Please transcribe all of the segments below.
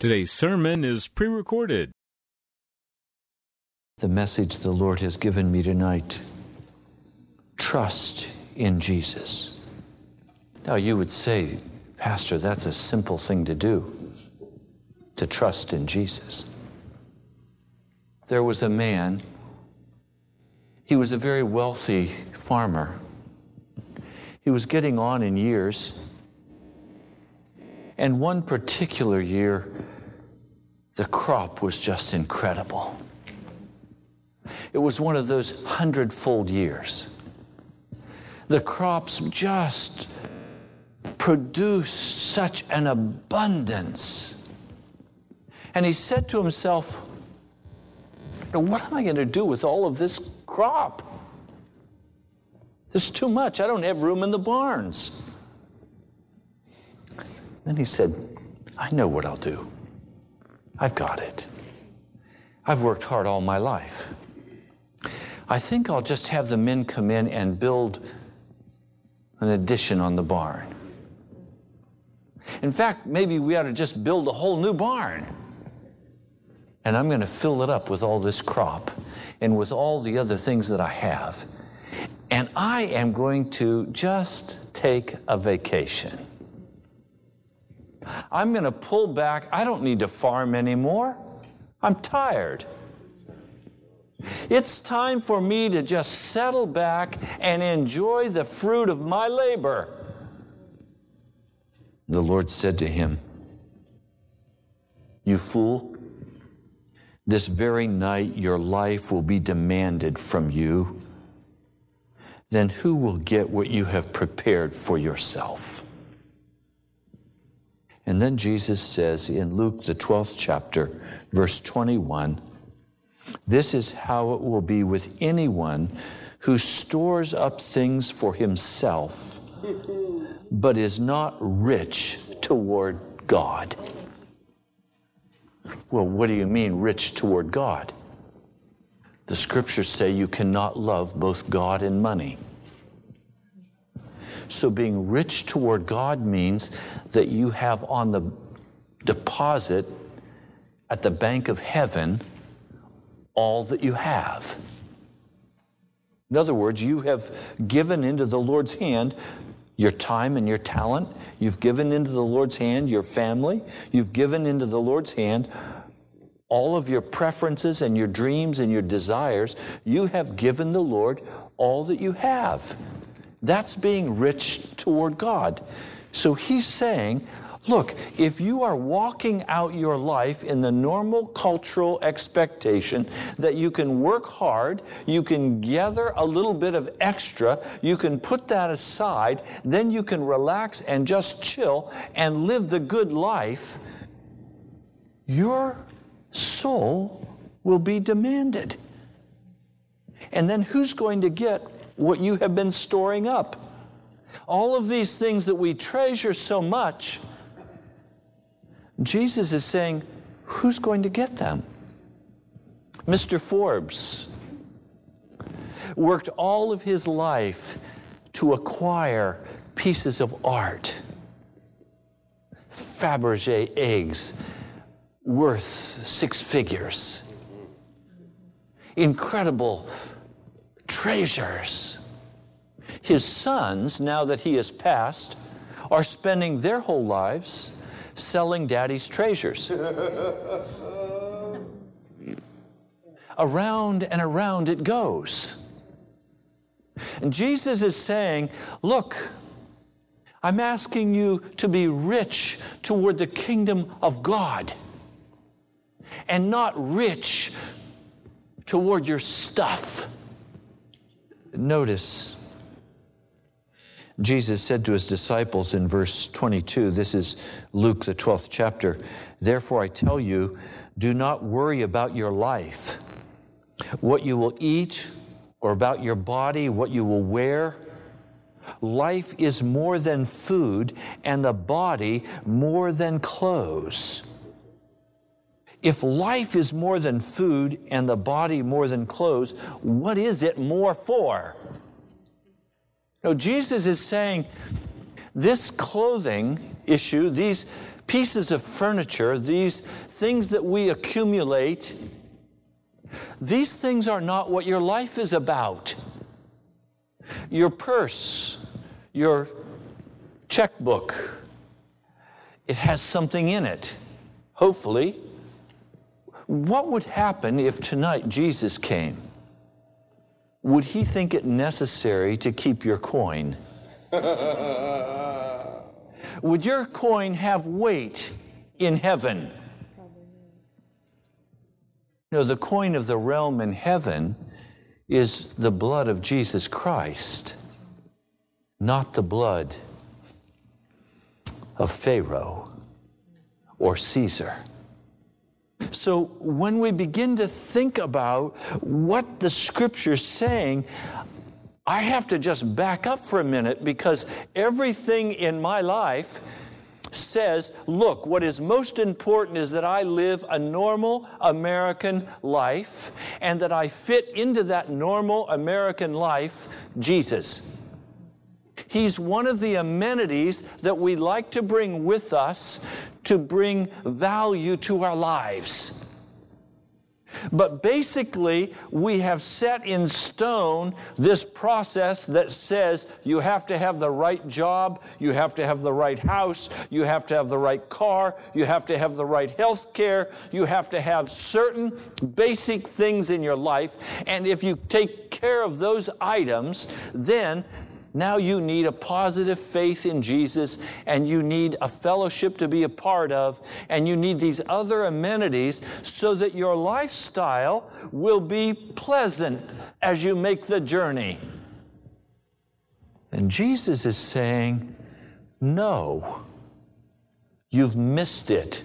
Today's sermon is pre recorded. The message the Lord has given me tonight trust in Jesus. Now, you would say, Pastor, that's a simple thing to do to trust in Jesus. There was a man, he was a very wealthy farmer. He was getting on in years. And one particular year, the crop was just incredible. It was one of those hundredfold years. The crops just produced such an abundance. And he said to himself, What am I going to do with all of this crop? There's too much. I don't have room in the barns. Then he said, I know what I'll do. I've got it. I've worked hard all my life. I think I'll just have the men come in and build an addition on the barn. In fact, maybe we ought to just build a whole new barn. And I'm going to fill it up with all this crop and with all the other things that I have. And I am going to just take a vacation. I'm going to pull back. I don't need to farm anymore. I'm tired. It's time for me to just settle back and enjoy the fruit of my labor. The Lord said to him, You fool, this very night your life will be demanded from you. Then who will get what you have prepared for yourself? And then Jesus says in Luke, the 12th chapter, verse 21, this is how it will be with anyone who stores up things for himself, but is not rich toward God. Well, what do you mean, rich toward God? The scriptures say you cannot love both God and money. So, being rich toward God means that you have on the deposit at the bank of heaven all that you have. In other words, you have given into the Lord's hand your time and your talent. You've given into the Lord's hand your family. You've given into the Lord's hand all of your preferences and your dreams and your desires. You have given the Lord all that you have. That's being rich toward God. So he's saying, look, if you are walking out your life in the normal cultural expectation that you can work hard, you can gather a little bit of extra, you can put that aside, then you can relax and just chill and live the good life, your soul will be demanded. And then who's going to get what you have been storing up. All of these things that we treasure so much, Jesus is saying, Who's going to get them? Mr. Forbes worked all of his life to acquire pieces of art. Fabergé eggs worth six figures. Incredible treasures. His sons, now that he has passed, are spending their whole lives selling daddy's treasures. around and around it goes. And Jesus is saying, Look, I'm asking you to be rich toward the kingdom of God and not rich toward your stuff. Notice Jesus said to his disciples in verse 22, this is Luke, the 12th chapter, Therefore I tell you, do not worry about your life, what you will eat, or about your body, what you will wear. Life is more than food, and the body more than clothes. If life is more than food and the body more than clothes, what is it more for? No, Jesus is saying this clothing issue, these pieces of furniture, these things that we accumulate, these things are not what your life is about. Your purse, your checkbook, it has something in it, hopefully. What would happen if tonight Jesus came? Would he think it necessary to keep your coin? Would your coin have weight in heaven? No, the coin of the realm in heaven is the blood of Jesus Christ, not the blood of Pharaoh or Caesar. So when we begin to think about what the scripture's saying, I have to just back up for a minute because everything in my life says, look, what is most important is that I live a normal American life and that I fit into that normal American life Jesus. He's one of the amenities that we like to bring with us to bring value to our lives. But basically, we have set in stone this process that says you have to have the right job, you have to have the right house, you have to have the right car, you have to have the right health care, you have to have certain basic things in your life. And if you take care of those items, then now you need a positive faith in Jesus and you need a fellowship to be a part of and you need these other amenities so that your lifestyle will be pleasant as you make the journey. And Jesus is saying, No, you've missed it.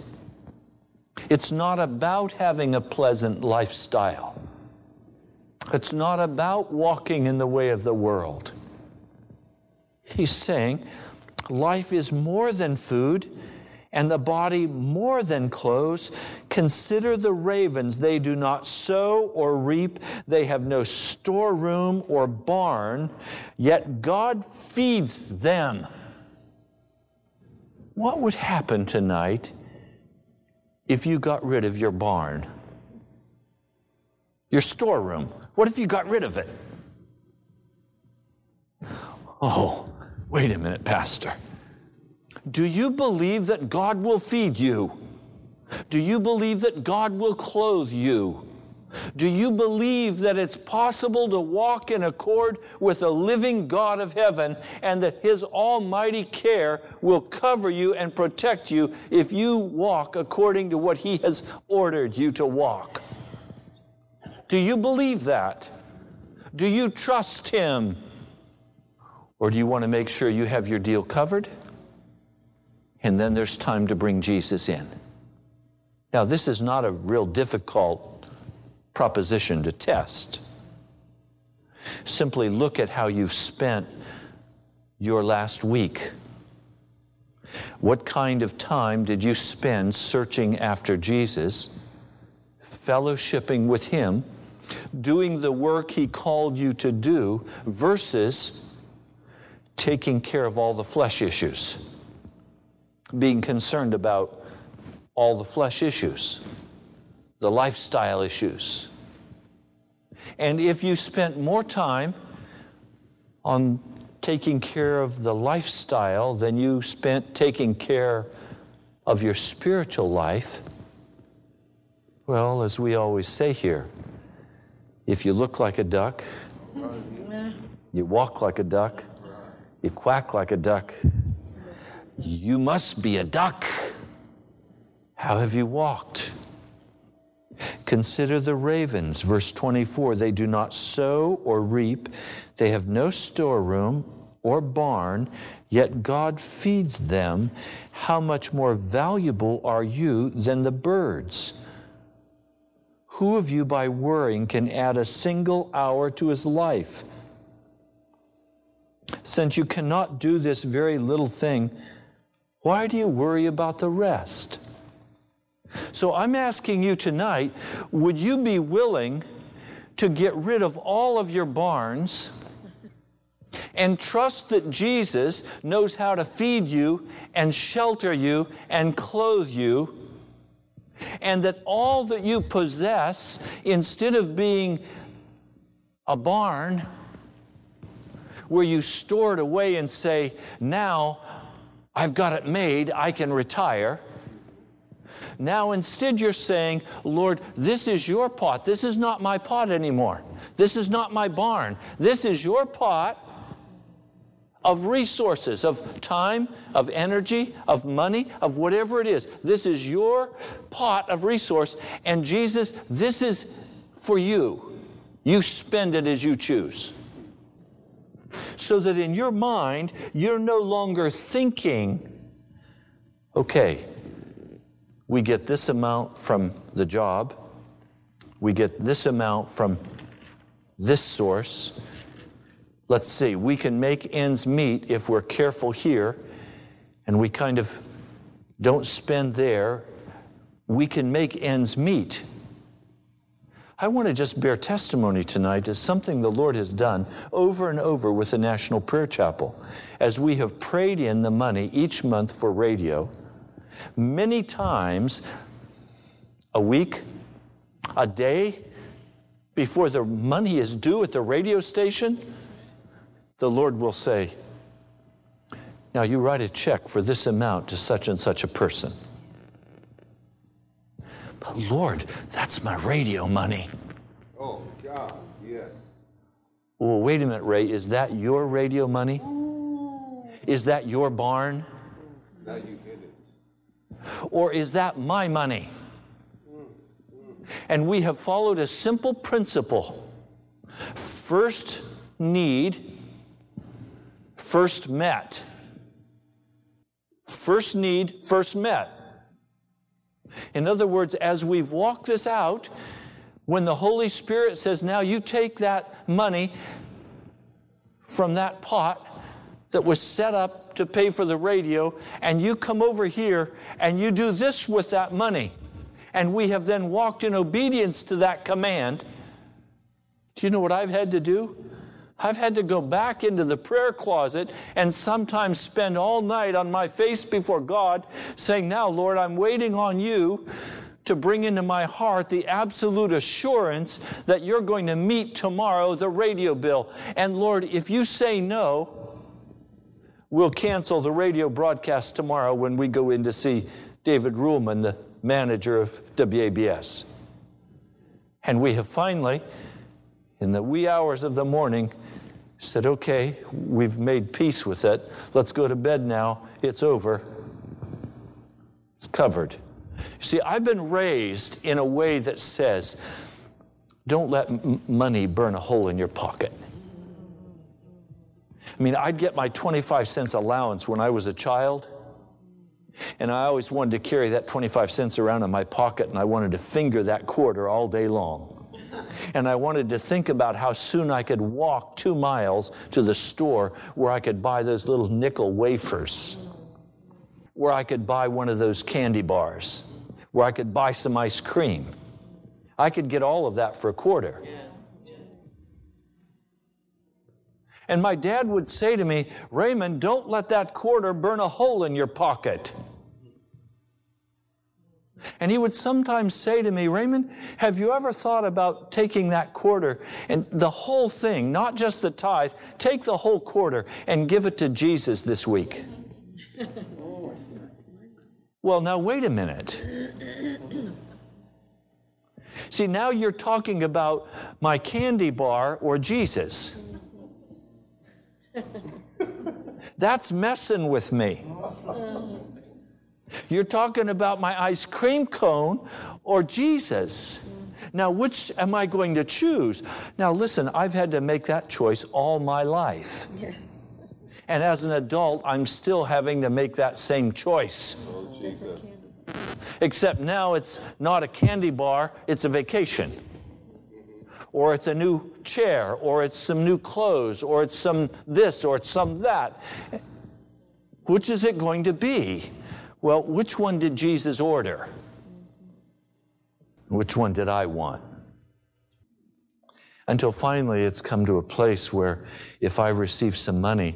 It's not about having a pleasant lifestyle. It's not about walking in the way of the world. He's saying life is more than food and the body more than clothes. Consider the ravens. They do not sow or reap, they have no storeroom or barn, yet God feeds them. What would happen tonight if you got rid of your barn? Your storeroom. What if you got rid of it? Oh, Wait a minute, Pastor. Do you believe that God will feed you? Do you believe that God will clothe you? Do you believe that it's possible to walk in accord with the living God of heaven and that His almighty care will cover you and protect you if you walk according to what He has ordered you to walk? Do you believe that? Do you trust Him? Or do you want to make sure you have your deal covered? And then there's time to bring Jesus in. Now, this is not a real difficult proposition to test. Simply look at how you've spent your last week. What kind of time did you spend searching after Jesus, fellowshipping with Him, doing the work He called you to do, versus taking care of all the flesh issues, being concerned about all the flesh issues, the lifestyle issues. And if you spent more time on taking care of the lifestyle than you spent taking care of your spiritual life, well, as we always say here, if you look like a duck, you walk like a duck, you quack like a duck. You must be a duck. How have you walked? Consider the ravens, verse 24. They do not sow or reap, they have no storeroom or barn, yet God feeds them. How much more valuable are you than the birds? Who of you, by worrying, can add a single hour to his life? Since you cannot do this very little thing, why do you worry about the rest? So I'm asking you tonight would you be willing to get rid of all of your barns? and trust that Jesus knows how to feed you and shelter you and clothe you, and that all that you possess, instead of being a barn where you store it away and say, Now I've got it made, I can retire. Now, instead, you're saying, Lord, this is your pot. This is not my pot anymore. This is not my barn. This is your pot of resources, of time, of energy, of money, of whatever it is. This is your pot of resource, and Jesus, this is for you. You spend it as you choose. So that in your mind, you're no longer thinking, okay, we get this amount from the job, we get this amount from this source, let's see, we can make ends meet if we're careful here and we kind of don't spend there. We can make ends meet. I want to just bear testimony tonight as something the Lord has done over and over with the National Prayer Chapel. As we have prayed in the money each month for radio, many times a week, a day, before the money is due at the radio station, the Lord will say, Now you write a check for this amount to such and such a person. But Lord, that's my radio money. Oh, God, yes. Well, wait a minute, Ray. Is that your radio money? Is that your barn? Now you hit it. Or is that my money? And we have followed a simple principle first need first met. First need, first met. In other words, as we've walked this out, when the Holy Spirit says, Now you take that money from that pot that was set up to pay for the radio, and you come over here and you do this with that money. And we have then walked in obedience to that command. Do you know what I've had to do? I've had to go back into the prayer closet and sometimes spend all night on my face before God saying, Now, Lord, I'm waiting on you to bring into my heart the absolute assurance that you're going to meet tomorrow the radio bill. And Lord, if you say no, we'll cancel the radio broadcast tomorrow when we go in to see David Ruhlman, the manager of WABS. And we have finally, in the wee hours of the morning, said, okay, we've made peace with it. Let's go to bed now. It's over. It's covered. You see, I've been raised in a way that says, don't let m- money burn a hole in your pocket. I mean, I'd get my 25 cents allowance when I was a child, and I always wanted to carry that 25 cents around in my pocket, and I wanted to finger that quarter all day long and I wanted to think about how soon I could walk two miles to the store where I could buy those little nickel wafers, where I could buy one of those candy bars, where I could buy some ice cream. I could get all of that for a quarter. And my dad would say to me, Raymond, don't let that quarter burn a hole in your pocket. And he would sometimes say to me, Raymond, have you ever thought about taking that quarter and the whole thing, not just the tithe, take the whole quarter and give it to Jesus this week? well, now wait a minute. See, now you're talking about my candy bar or Jesus. That's messing with me. You're talking about my ice cream cone or Jesus. Now, which am I going to choose? Now, listen, I've had to make that choice all my life. Yes. And as an adult, I'm still having to make that same choice. Oh, Jesus. Except now it's not a candy bar, it's a vacation. Or it's a new chair, or it's some new clothes, or it's some this, or it's some that. Which is it going to be? Well, which one did Jesus order? Which one did I want? Until finally it's come to a place where if I receive some money,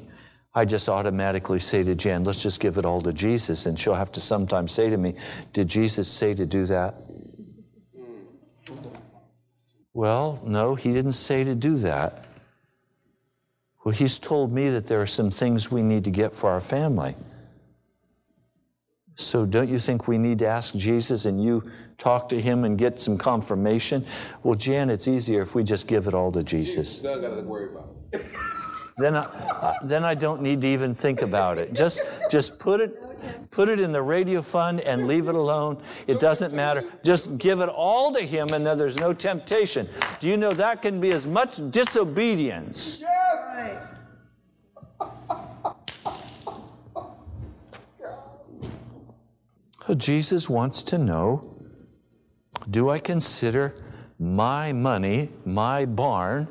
I just automatically say to Jan, let's just give it all to Jesus. And she'll have to sometimes say to me, Did Jesus say to do that? Well, no, he didn't say to do that. Well, he's told me that there are some things we need to get for our family. So, don't you think we need to ask Jesus and you talk to him and get some confirmation? Well, Jan, it's easier if we just give it all to Jesus. Don't gotta worry about it. Then I, then I don't need to even think about it. Just, just put it, put it in the radio fund and leave it alone. It doesn't matter. Just give it all to Him, and then there's no temptation. Do you know that can be as much disobedience? Jesus wants to know do I consider my money, my barn,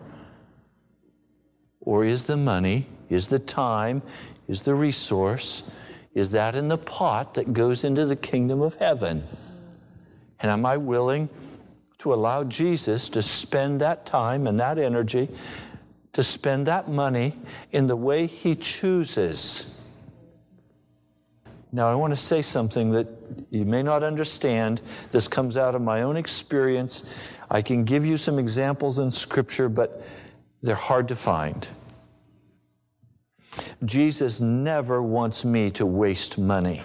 or is the money, is the time, is the resource, is that in the pot that goes into the kingdom of heaven? And am I willing to allow Jesus to spend that time and that energy, to spend that money in the way He chooses? Now, I want to say something that you may not understand. This comes out of my own experience. I can give you some examples in Scripture, but they're hard to find. Jesus never wants me to waste money,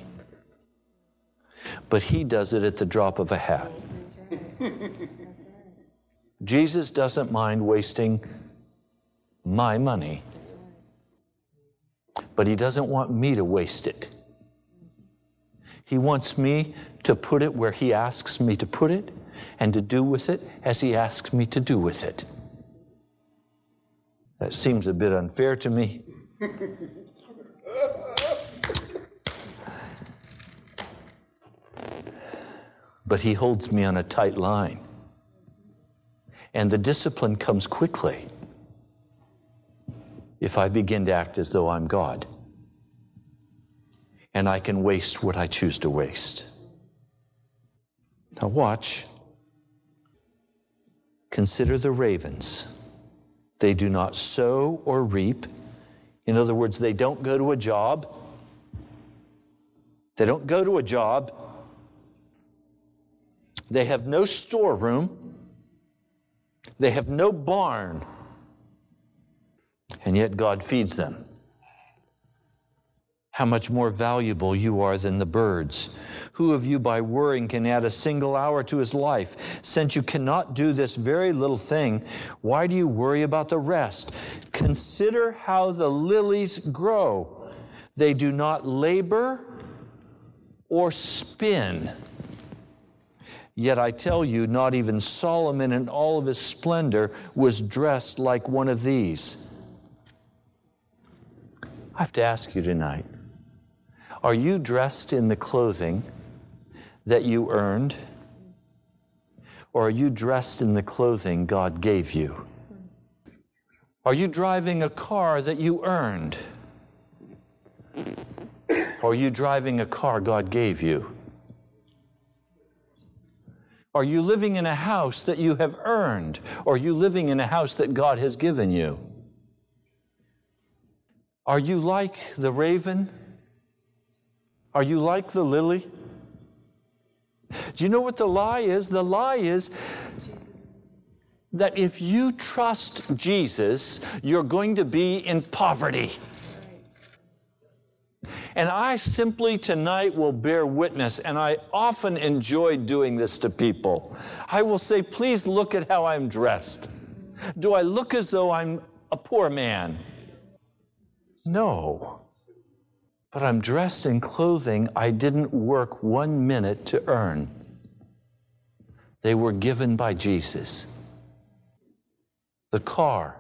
but He does it at the drop of a hat. Jesus doesn't mind wasting my money, but He doesn't want me to waste it. He wants me to put it where He asks me to put it and to do with it as He asks me to do with it. That seems a bit unfair to me. but He holds me on a tight line. And the discipline comes quickly if I begin to act as though I'm God and I can waste what I choose to waste. Now, watch. Consider the ravens. They do not sow or reap. In other words, they don't go to a job. They don't go to a job. They have no storeroom. They have no barn. And yet God feeds them how much more valuable you are than the birds. Who of you by worrying can add a single hour to his life? Since you cannot do this very little thing, why do you worry about the rest? Consider how the lilies grow. They do not labor or spin. Yet I tell you, not even Solomon in all of his splendor was dressed like one of these. I have to ask you tonight are you dressed in the clothing that you earned? Or are you dressed in the clothing God gave you? Are you driving a car that you earned? Or are you driving a car God gave you? Are you living in a house that you have earned? Or are you living in a house that God has given you? Are you like the raven? Are you like the lily? Do you know what the lie is? The lie is that if you trust Jesus, you're going to be in poverty. And I simply tonight will bear witness, and I often enjoy doing this to people. I will say, Please look at how I'm dressed. Do I look as though I'm a poor man? No but I'm dressed in clothing I didn't work one minute to earn. They were given by Jesus. The car,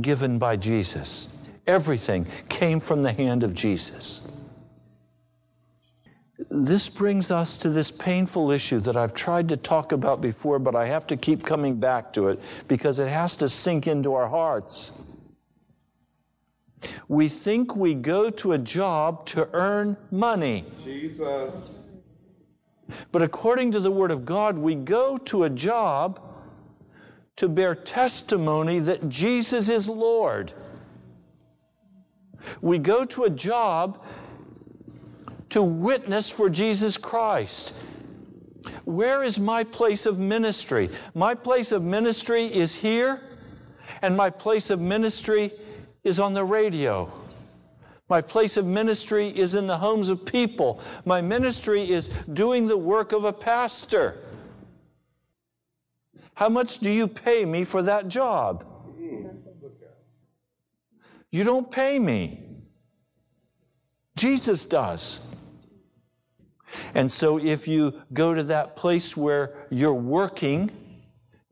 given by Jesus. Everything came from the hand of Jesus. This brings us to this painful issue that I've tried to talk about before, but I have to keep coming back to it because it has to sink into our hearts. We think we go to a job to earn money. Jesus. But according to the Word of God, we go to a job to bear testimony that Jesus is Lord. We go to a job to witness for Jesus Christ. Where is my place of ministry? My place of ministry is here, and my place of ministry is on the radio. My place of ministry is in the homes of people. My ministry is doing the work of a pastor. How much do you pay me for that job? You don't pay me. Jesus does. And so if you go to that place where you're working,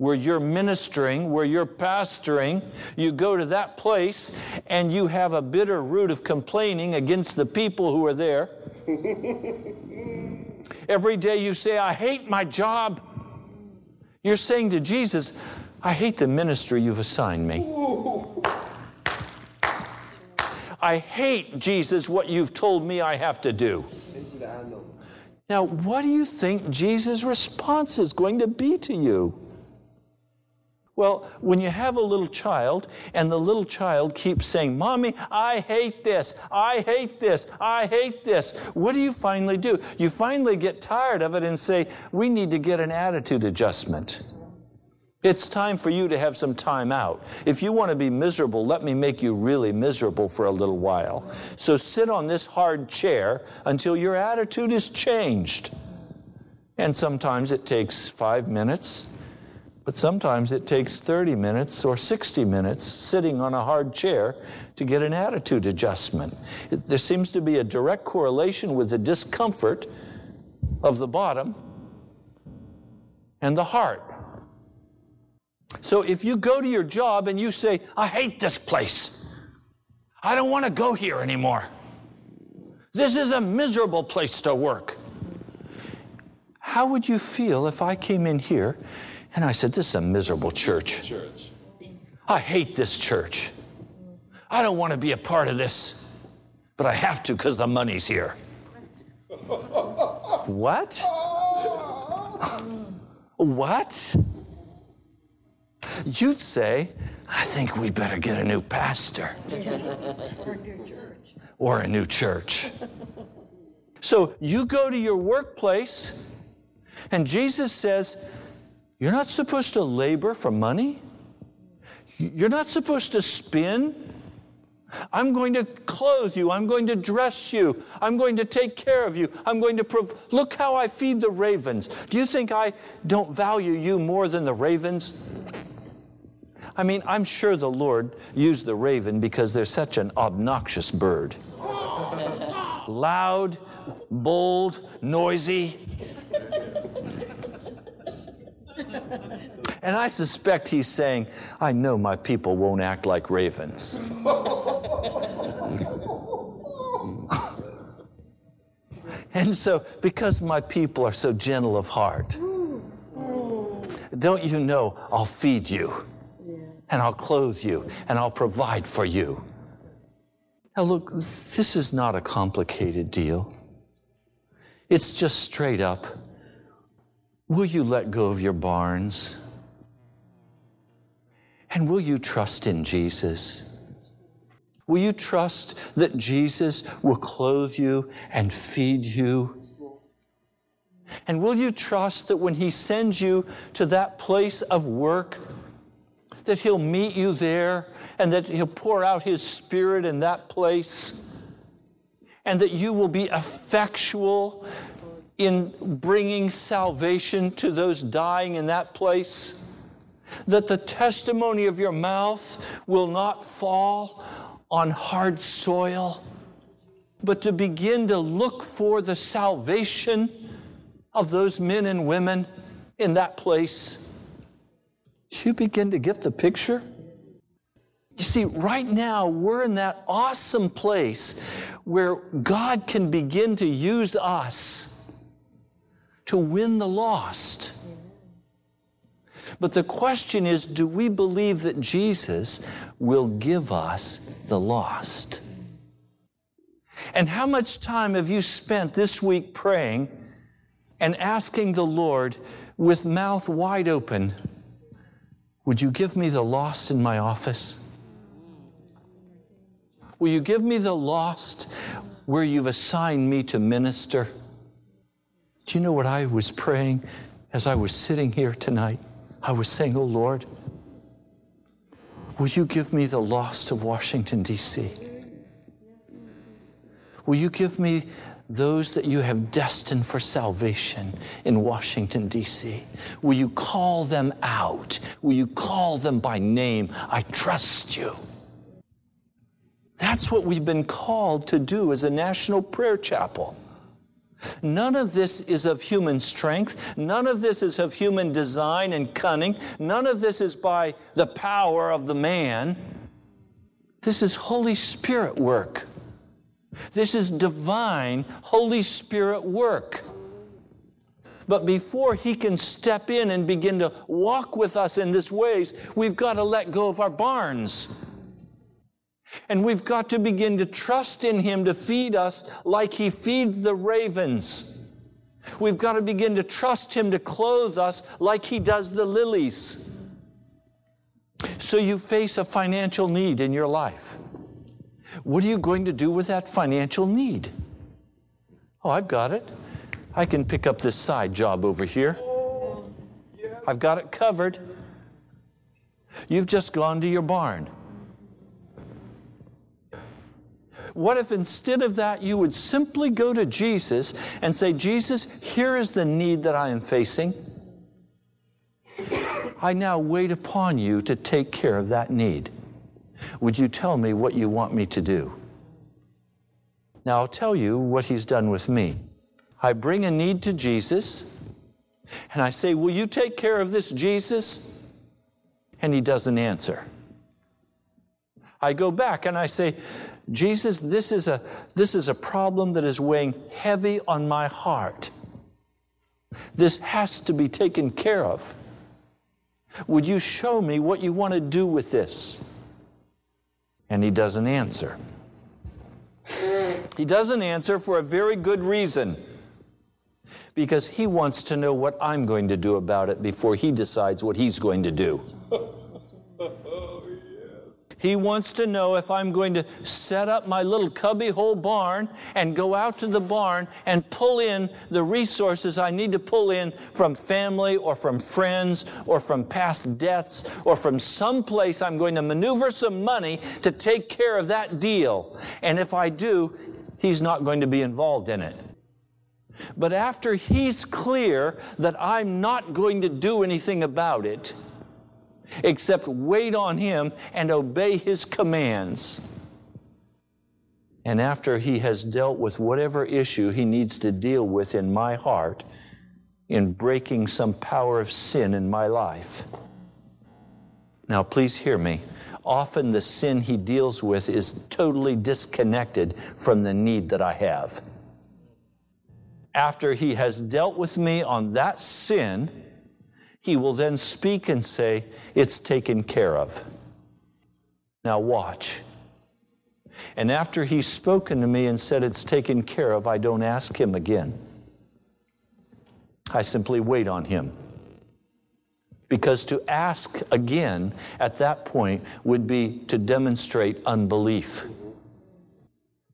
where you're ministering, where you're pastoring, you go to that place and you have a bitter root of complaining against the people who are there. Every day you say, I hate my job. You're saying to Jesus, I hate the ministry you've assigned me. I hate, Jesus, what you've told me I have to do. Now, what do you think Jesus' response is going to be to you? Well, when you have a little child and the little child keeps saying, Mommy, I hate this, I hate this, I hate this, what do you finally do? You finally get tired of it and say, We need to get an attitude adjustment. It's time for you to have some time out. If you want to be miserable, let me make you really miserable for a little while. So sit on this hard chair until your attitude is changed. And sometimes it takes five minutes, but sometimes it takes 30 minutes or 60 minutes sitting on a hard chair to get an attitude adjustment. It, there seems to be a direct correlation with the discomfort of the bottom and the heart. So if you go to your job and you say, I hate this place, I don't want to go here anymore. This is a miserable place to work. How would you feel if I came in here and I said, This is a miserable church? I hate this church. I don't want to be a part of this, but I have to because the money's here. what? what? You'd say, I think we better get a new pastor or a new church. So you go to your workplace, and Jesus says, You're not supposed to labor for money. You're not supposed to spin. I'm going to clothe you. I'm going to dress you. I'm going to take care of you. I'm going to prov- look how I feed the ravens. Do you think I don't value you more than the ravens? I mean, I'm sure the Lord used the raven because they're such an obnoxious bird. Loud, bold, noisy. And I suspect he's saying, I know my people won't act like ravens. and so, because my people are so gentle of heart, don't you know I'll feed you? and I'll clothe you and I'll provide for you. Now, look, this is not a complicated deal. It's just straight up. Will you let go of your barns? And will you trust in Jesus? Will you trust that Jesus will clothe you and feed you? And will you trust that when He sends you to that place of work, that He'll meet you there and that He'll pour out His Spirit in that place and that you will be effectual in bringing salvation to those dying in that place. That the testimony of your mouth will not fall on hard soil, but to begin to look for the salvation of those men and women in that place you begin to get the picture? You see, right now we're in that awesome place where God can begin to use us to win the lost. But the question is do we believe that Jesus will give us the lost? And how much time have you spent this week praying and asking the Lord with mouth wide open, Would you give me the lost in my office? Will you give me the lost where you've assigned me to minister? Do you know what I was praying as I was sitting here tonight? I was saying, Oh Lord, will you give me the lost of Washington, D.C.? Will you give me those that you have destined for salvation in Washington, D.C.? Will you call them out? Will you call them by name? I trust you. That's what we've been called to do as a national prayer chapel. None of this is of human strength. None of this is of human design and cunning. None of this is by the power of the man. This is Holy Spirit work. This is divine Holy Spirit work. But before He can step in and begin to walk with us in this ways, we've got to let go of our barns. And we've got to begin to trust in Him to feed us like He feeds the ravens. We've got to begin to trust Him to clothe us like He does the lilies. So you face a financial need in your life. What are you going to do with that financial need? Oh, I've got it. I can pick up this side job over here. I've got it covered. You've just gone to your barn. What if instead of that you would simply go to Jesus and say, Jesus, here is the need that I am facing. I now wait upon you to take care of that need. Would you tell me what you want me to do? Now, I'll tell you what he's done with me. I bring a need to Jesus, and I say, Will you take care of this, Jesus? And he doesn't answer. I go back and I say, Jesus, this is a, this is a problem that is weighing heavy on my heart. This has to be taken care of. Would you show me what you want to do with this? And he doesn't answer. He doesn't answer for a very good reason. Because he wants to know what I'm going to do about it before he decides what he's going to do. He wants to know if I'm going to set up my little cubbyhole barn and go out to the barn and pull in the resources I need to pull in from family or from friends or from past debts or from someplace I'm going to maneuver some money to take care of that deal. And if I do, he's not going to be involved in it. But after he's clear that I'm not going to do anything about it, except wait on Him and obey His commands. And after He has dealt with whatever issue He needs to deal with in my heart, in breaking some power of sin in my life. Now, please hear me. Often the sin he deals with is totally disconnected from the need that I have. After he has dealt with me on that sin, he will then speak and say, It's taken care of. Now watch. And after he's spoken to me and said, It's taken care of, I don't ask him again. I simply wait on him. Because to ask again at that point would be to demonstrate unbelief.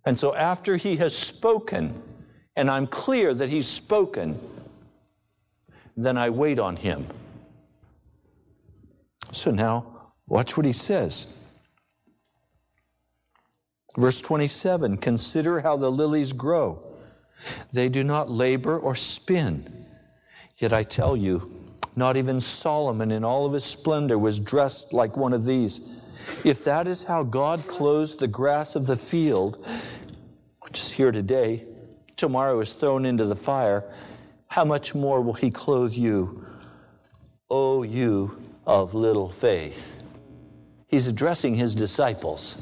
And so after he has spoken, and I'm clear that he's spoken, then I wait on him. So now, watch what he says. Verse 27 Consider how the lilies grow. They do not labor or spin. Yet I tell you, not even Solomon in all of his splendor was dressed like one of these. If that is how God clothes the grass of the field, which is here today, tomorrow is thrown into the fire, how much more will he clothe you, O you of little faith? He's addressing his disciples.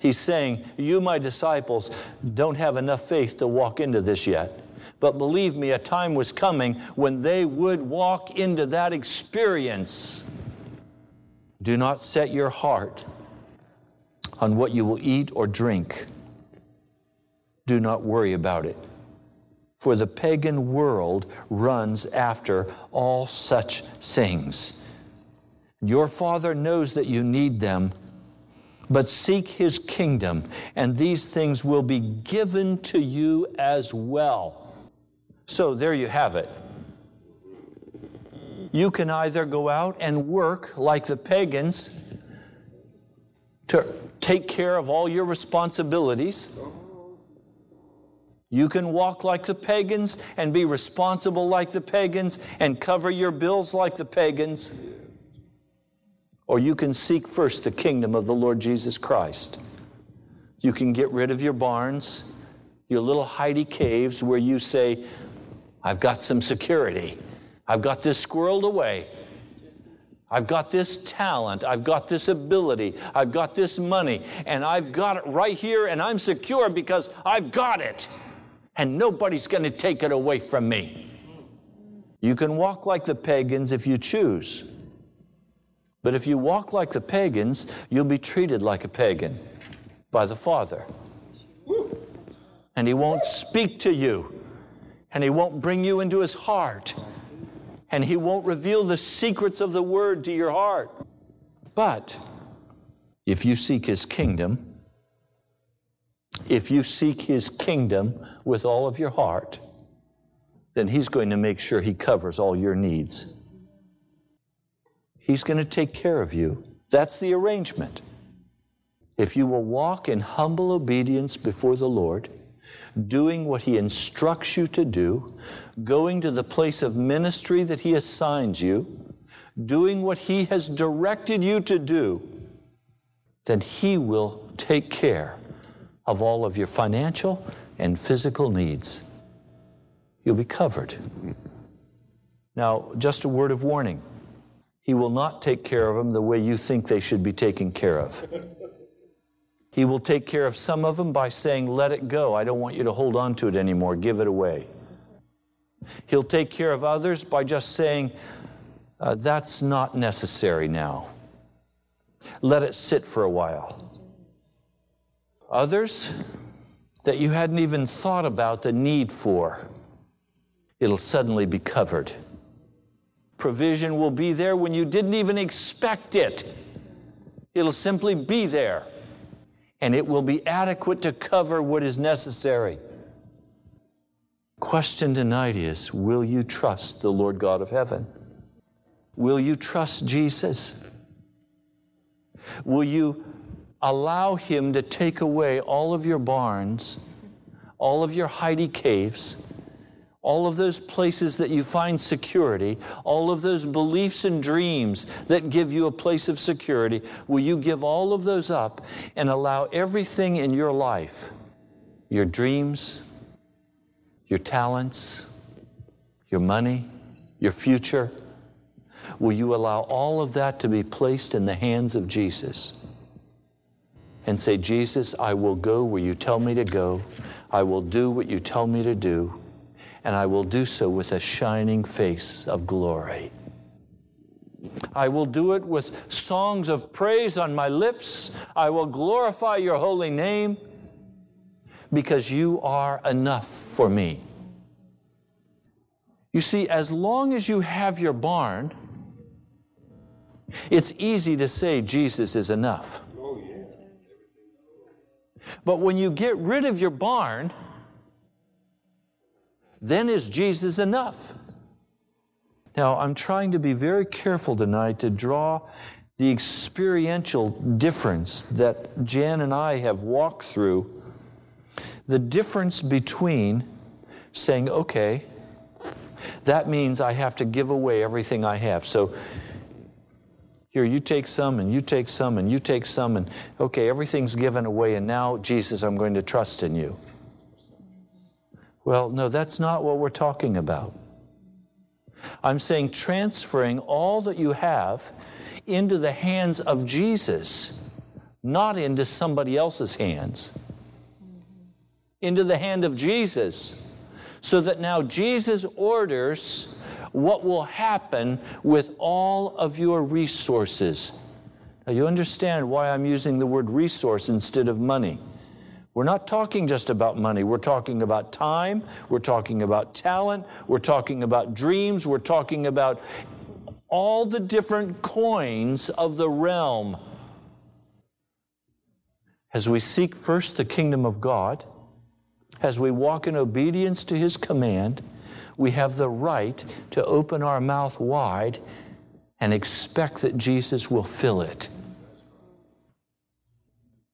He's saying, You, my disciples, don't have enough faith to walk into this yet. But believe me, a time was coming when they would walk into that experience. Do not set your heart on what you will eat or drink. Do not worry about it. For the pagan world runs after all such things. Your Father knows that you need them, but seek His kingdom, and these things will be given to you as well. So there you have it. You can either go out and work like the pagans to take care of all your responsibilities. You can walk like the pagans and be responsible like the pagans and cover your bills like the pagans. Or you can seek first the kingdom of the Lord Jesus Christ. You can get rid of your barns, your little hidey caves where you say, I've got some security. I've got this squirreled away. I've got this talent. I've got this ability. I've got this money. And I've got it right here, and I'm secure because I've got it. And nobody's going to take it away from me. You can walk like the pagans if you choose. But if you walk like the pagans, you'll be treated like a pagan by the Father. And He won't speak to you and He won't bring you into His heart, and He won't reveal the secrets of the Word to your heart. But if you seek His kingdom, if you seek His kingdom with all of your heart, then He's going to make sure He covers all your needs. He's going to take care of you. That's the arrangement. If you will walk in humble obedience before the Lord, doing what He instructs you to do, going to the place of ministry that He assigns you, doing what He has directed you to do, then He will take care of all of your financial and physical needs. You'll be covered. Now, just a word of warning He will not take care of them the way you think they should be taken care of. He will take care of some of them by saying, Let it go. I don't want you to hold on to it anymore. Give it away. He'll take care of others by just saying, uh, That's not necessary now. Let it sit for a while. Others that you hadn't even thought about the need for, it'll suddenly be covered. Provision will be there when you didn't even expect it. It'll simply be there and it will be adequate to cover what is necessary. Question tonight is Will you trust the Lord God of heaven? Will you trust Jesus? Will you allow Him to take away all of your barns, all of your hidey caves? all of those places that you find security, all of those beliefs and dreams that give you a place of security, will you give all of those up and allow everything in your life, your dreams, your talents, your money, your future, will you allow all of that to be placed in the hands of Jesus? And say, Jesus, I will go where you tell me to go. I will do what you tell me to do and I will do so with a shining face of glory. I will do it with songs of praise on my lips. I will glorify your holy name because you are enough for me. You see, as long as you have your barn, it's easy to say Jesus is enough. But when you get rid of your barn, then is Jesus enough? Now, I'm trying to be very careful tonight to draw the experiential difference that Jan and I have walked through. The difference between saying, okay, that means I have to give away everything I have. So here, you take some, and you take some, and you take some, and okay, everything's given away, and now, Jesus, I'm going to trust in you. Well, no, that's not what we're talking about. I'm saying transferring all that you have into the hands of Jesus, not into somebody else's hands. Into the hand of Jesus. So that now Jesus orders what will happen with all of your resources. Now, you understand why I'm using the word resource instead of money. We're not talking just about money. We're talking about time. We're talking about talent. We're talking about dreams. We're talking about all the different coins of the realm. As we seek first the kingdom of God, as we walk in obedience to His command, we have the right to open our mouth wide and expect that Jesus will fill it.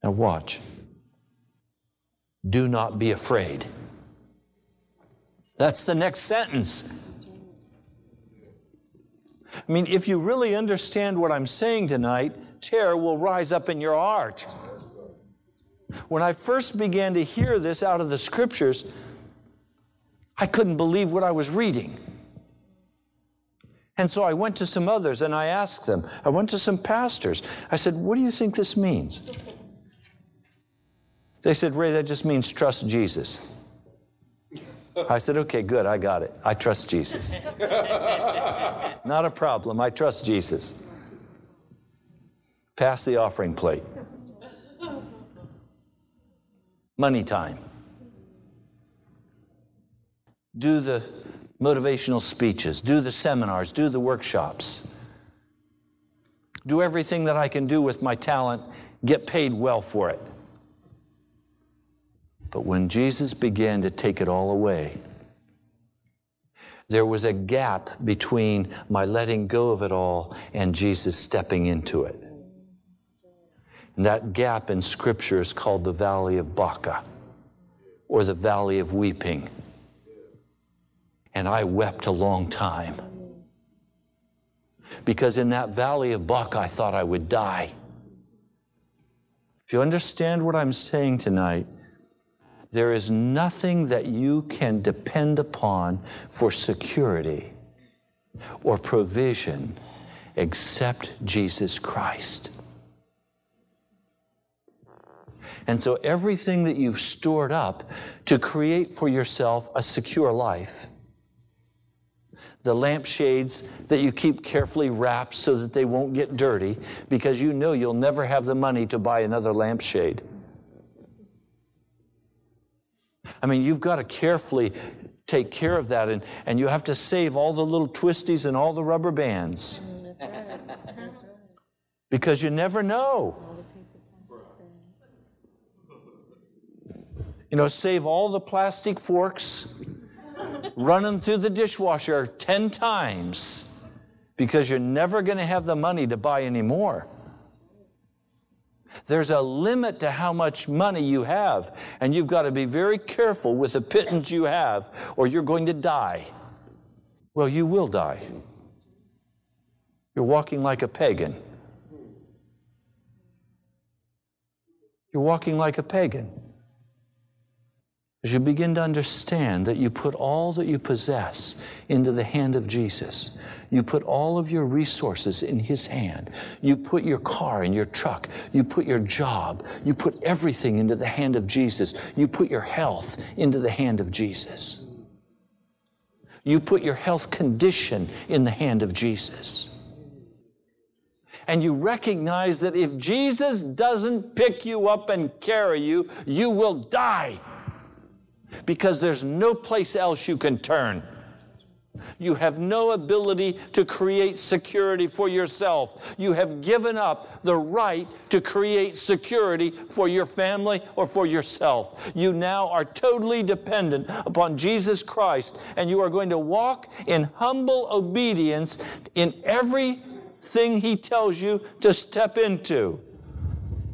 Now, watch do not be afraid. That's the next sentence. I mean, if you really understand what I'm saying tonight, terror will rise up in your heart. When I first began to hear this out of the scriptures, I couldn't believe what I was reading. And so I went to some others and I asked them. I went to some pastors. I said, What do you think this means? They said, Ray, that just means trust Jesus. I said, okay, good, I got it. I trust Jesus. Not a problem, I trust Jesus. Pass the offering plate. Money time. Do the motivational speeches, do the seminars, do the workshops. Do everything that I can do with my talent, get paid well for it. But when Jesus began to take it all away, there was a gap between my letting go of it all and Jesus stepping into it. And that gap in Scripture is called the Valley of Baca or the Valley of Weeping. And I wept a long time. Because in that Valley of Baca, I thought I would die. If you understand what I'm saying tonight, there is nothing that you can depend upon for security or provision except Jesus Christ. And so, everything that you've stored up to create for yourself a secure life, the lampshades that you keep carefully wrapped so that they won't get dirty because you know you'll never have the money to buy another lampshade. I mean, you've got to carefully take care of that, and, and you have to save all the little twisties and all the rubber bands. Because you never know. You know, save all the plastic forks, run them through the dishwasher 10 times, because you're never going to have the money to buy any more. There's a limit to how much money you have, and you've got to be very careful with the pittance you have, or you're going to die. Well, you will die. You're walking like a pagan. You're walking like a pagan. As you begin to understand that you put all that you possess into the hand of Jesus, you put all of your resources in His hand, you put your car in your truck, you put your job, you put everything into the hand of Jesus, you put your health into the hand of Jesus, you put your health condition in the hand of Jesus. And you recognize that if Jesus doesn't pick you up and carry you, you will die because there's no place else you can turn. You have no ability to create security for yourself. You have given up the right to create security for your family or for yourself. You now are totally dependent upon Jesus Christ, and you are going to walk in humble obedience in everything He tells you to step into.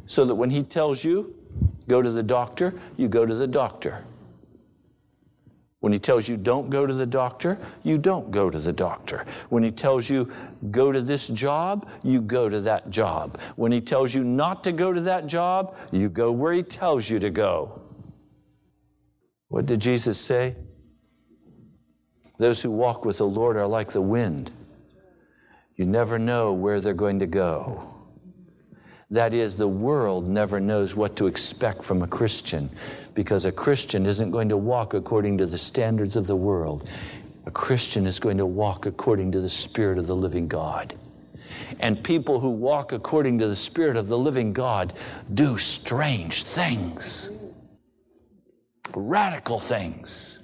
So that when He tells you, go to the doctor, you go to the doctor. When he tells you don't go to the doctor, you don't go to the doctor. When he tells you go to this job, you go to that job. When he tells you not to go to that job, you go where he tells you to go. What did Jesus say? Those who walk with the Lord are like the wind. You never know where they're going to go. That is, the world never knows what to expect from a Christian because a Christian isn't going to walk according to the standards of the world. A Christian is going to walk according to the Spirit of the living God. And people who walk according to the Spirit of the living God do strange things, radical things.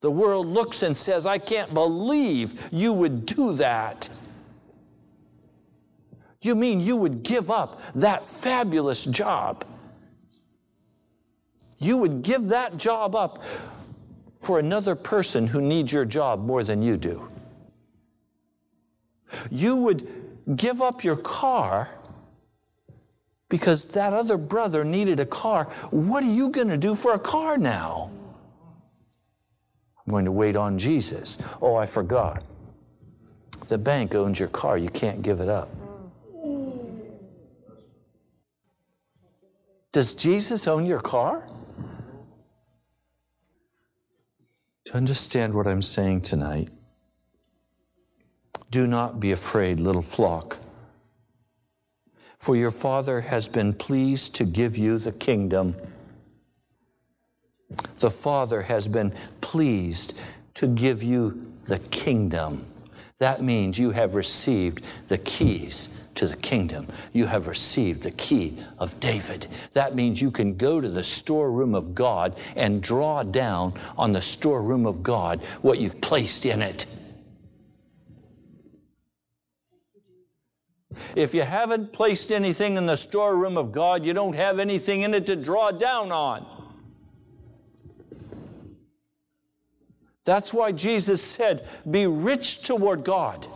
The world looks and says, I can't believe you would do that. You mean you would give up that fabulous job? You would give that job up for another person who needs your job more than you do. You would give up your car because that other brother needed a car. What are you going to do for a car now? I'm going to wait on Jesus. Oh, I forgot. The bank owns your car, you can't give it up. Does Jesus own your car? Understand what I'm saying tonight, do not be afraid, little flock, for your Father has been pleased to give you the kingdom. The Father has been pleased to give you the kingdom. That means you have received the keys to the kingdom. You have received the key of David. That means you can go to the storeroom of God and draw down on the storeroom of God what you've placed in it. If you haven't placed anything in the storeroom of God, you don't have anything in it to draw down on. That's why Jesus said, Be rich toward God.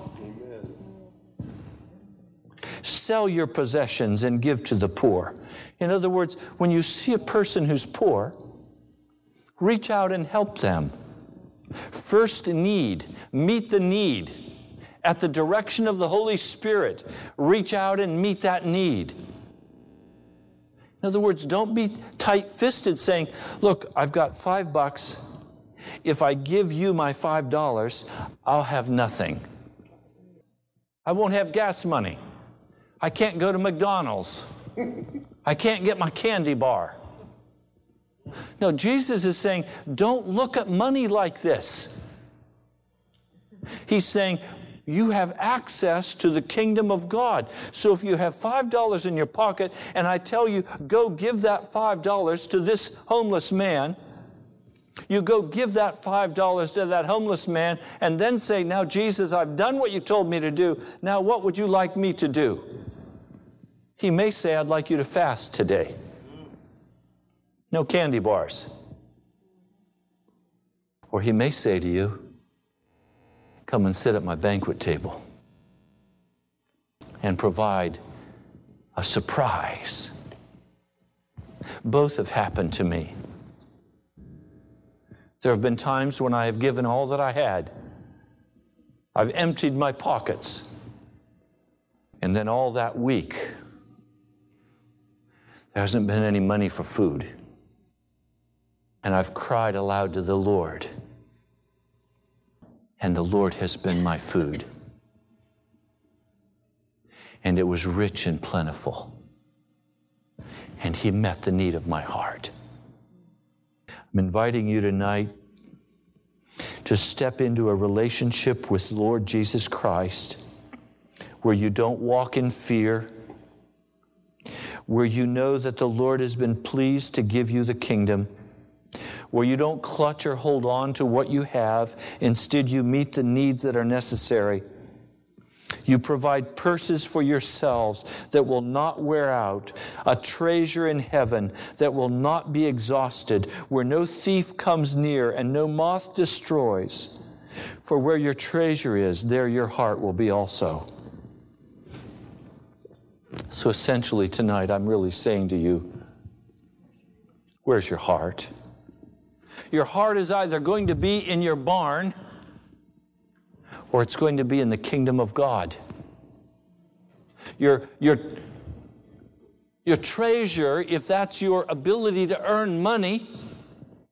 Sell your possessions and give to the poor. In other words, when you see a person who's poor, reach out and help them. First need, meet the need. At the direction of the Holy Spirit, reach out and meet that need. In other words, don't be tight fisted saying, Look, I've got five bucks. If I give you my five dollars, I'll have nothing. I won't have gas money. I can't go to McDonald's. I can't get my candy bar. No, Jesus is saying, don't look at money like this. He's saying, you have access to the kingdom of God. So if you have $5 in your pocket and I tell you, go give that $5 to this homeless man, you go give that $5 to that homeless man and then say, Now, Jesus, I've done what you told me to do. Now, what would you like me to do? He may say, I'd like you to fast today. No candy bars. Or he may say to you, Come and sit at my banquet table and provide a surprise. Both have happened to me. There have been times when I have given all that I had. I've emptied my pockets. And then all that week, there hasn't been any money for food. And I've cried aloud to the Lord. And the Lord has been my food. And it was rich and plentiful. And He met the need of my heart. I'm inviting you tonight to step into a relationship with Lord Jesus Christ where you don't walk in fear, where you know that the Lord has been pleased to give you the kingdom, where you don't clutch or hold on to what you have, instead, you meet the needs that are necessary. You provide purses for yourselves that will not wear out, a treasure in heaven that will not be exhausted, where no thief comes near and no moth destroys. For where your treasure is, there your heart will be also. So essentially, tonight, I'm really saying to you, where's your heart? Your heart is either going to be in your barn or it's going to be in the kingdom of God. Your, your, your treasure, if that's your ability to earn money,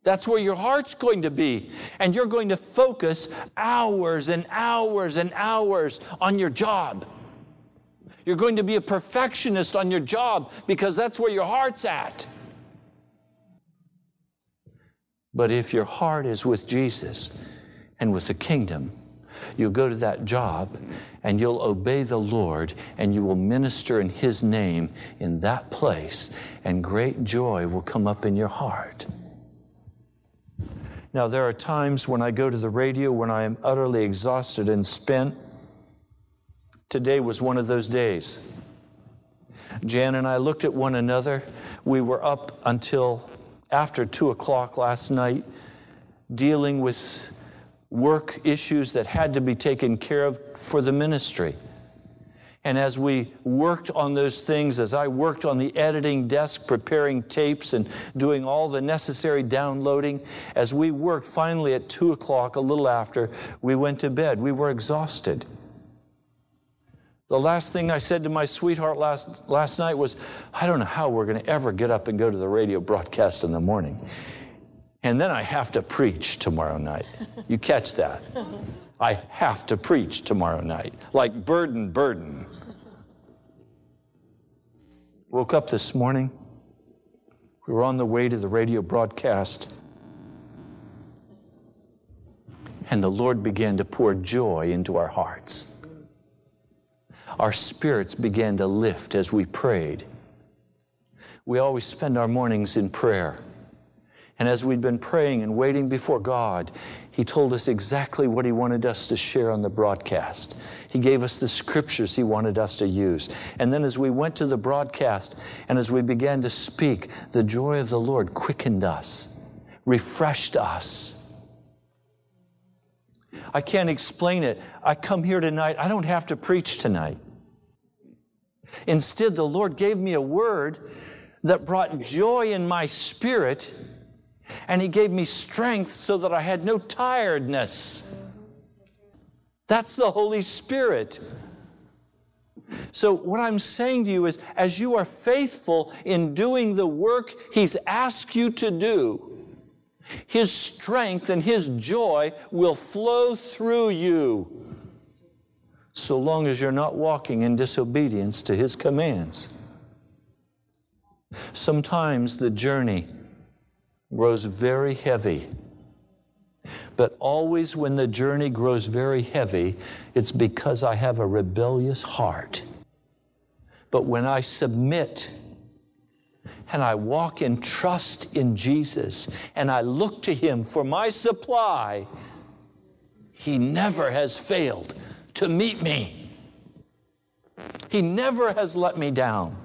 That's where your heart's going to be. And you're going to focus hours and hours and hours on your job. You're going to be a perfectionist on your job because that's where your heart's at. But if your heart is with Jesus and with the kingdom, you'll go to that job and you'll obey the Lord and you will minister in His name in that place, and great joy will come up in your heart. Now, there are times when I go to the radio when I am utterly exhausted and spent. Today was one of those days. Jan and I looked at one another. We were up until after two o'clock last night dealing with work issues that had to be taken care of for the ministry. And as we worked on those things, as I worked on the editing desk, preparing tapes and doing all the necessary downloading, as we worked finally at two o'clock, a little after, we went to bed. We were exhausted. The last thing I said to my sweetheart last, last night was, I don't know how we're going to ever get up and go to the radio broadcast in the morning. And then I have to preach tomorrow night. You catch that? I have to preach tomorrow night, like burden, burden. Woke up this morning. We were on the way to the radio broadcast. And the Lord began to pour joy into our hearts. Our spirits began to lift as we prayed. We always spend our mornings in prayer. And as we'd been praying and waiting before God, He told us exactly what He wanted us to share on the broadcast. He gave us the scriptures He wanted us to use. And then as we went to the broadcast and as we began to speak, the joy of the Lord quickened us, refreshed us. I can't explain it. I come here tonight, I don't have to preach tonight. Instead, the Lord gave me a word that brought joy in my spirit and He gave me strength so that I had no tiredness. That's the Holy Spirit. So, what I'm saying to you is, as you are faithful in doing the work He's asked you to do, His strength and His joy will flow through you, so long as you're not walking in disobedience to His commands. Sometimes the journey grows very heavy. But always when the journey grows very heavy, it's because I have a rebellious heart. But when I submit and I walk in trust in Jesus and I look to Him for my supply, He never has failed to meet me. He never has let me down.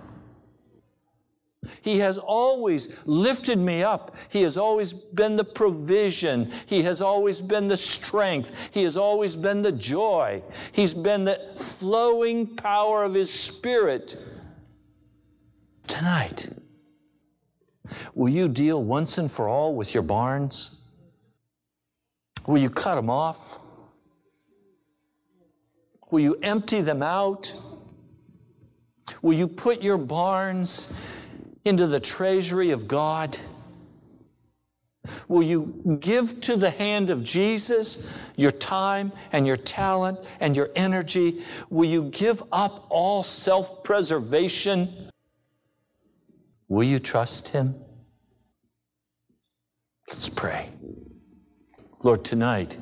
He has always lifted me up. He has always been the provision. He has always been the strength. He has always been the joy. He's been the flowing power of His Spirit. Tonight, will you deal once and for all with your barns? Will you cut them off? Will you empty them out? Will you put your barns into the treasury of God? Will you give to the hand of Jesus your time and your talent and your energy? Will you give up all self preservation? Will you trust Him? Let's pray. Lord, tonight,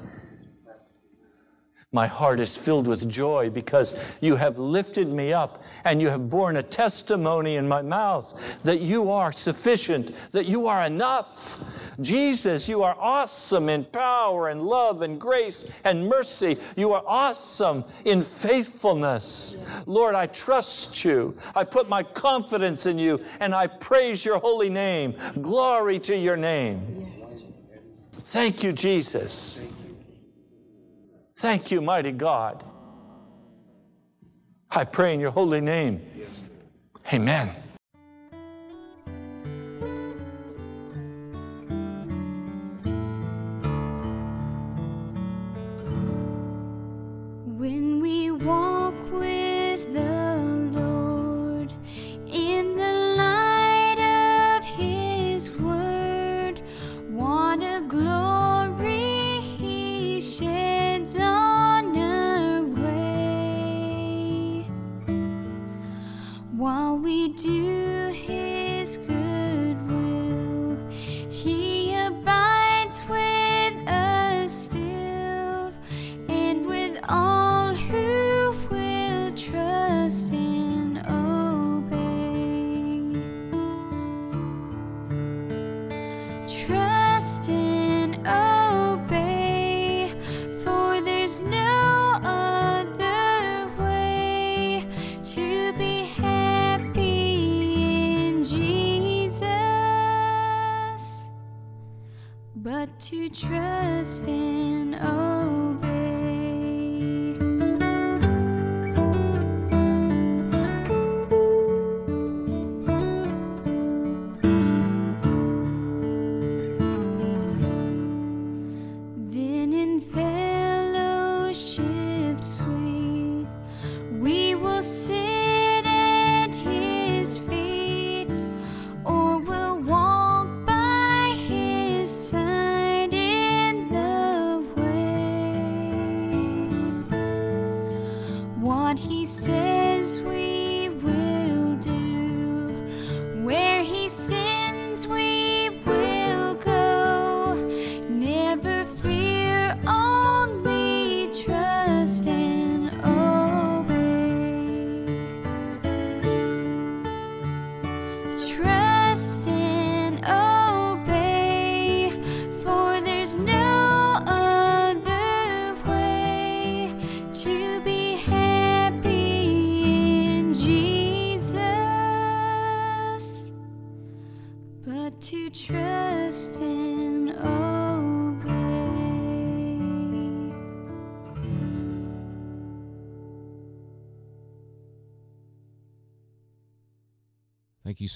my heart is filled with joy because you have lifted me up and you have borne a testimony in my mouth that you are sufficient, that you are enough. Jesus, you are awesome in power and love and grace and mercy. You are awesome in faithfulness. Lord, I trust you. I put my confidence in you and I praise your holy name. Glory to your name. Thank you, Jesus. Thank you, mighty God. I pray in your holy name. Amen.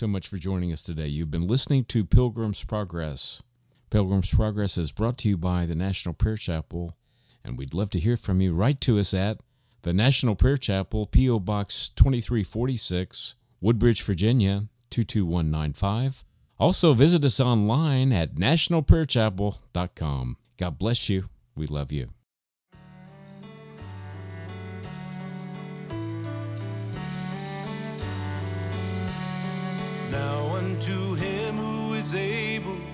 So much for joining us today. You've been listening to Pilgrim's Progress. Pilgrim's Progress is brought to you by the National Prayer Chapel, and we'd love to hear from you. Write to us at the National Prayer Chapel, P.O. Box 2346, Woodbridge, Virginia 22195. Also, visit us online at nationalprayerchapel.com. God bless you. We love you.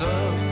before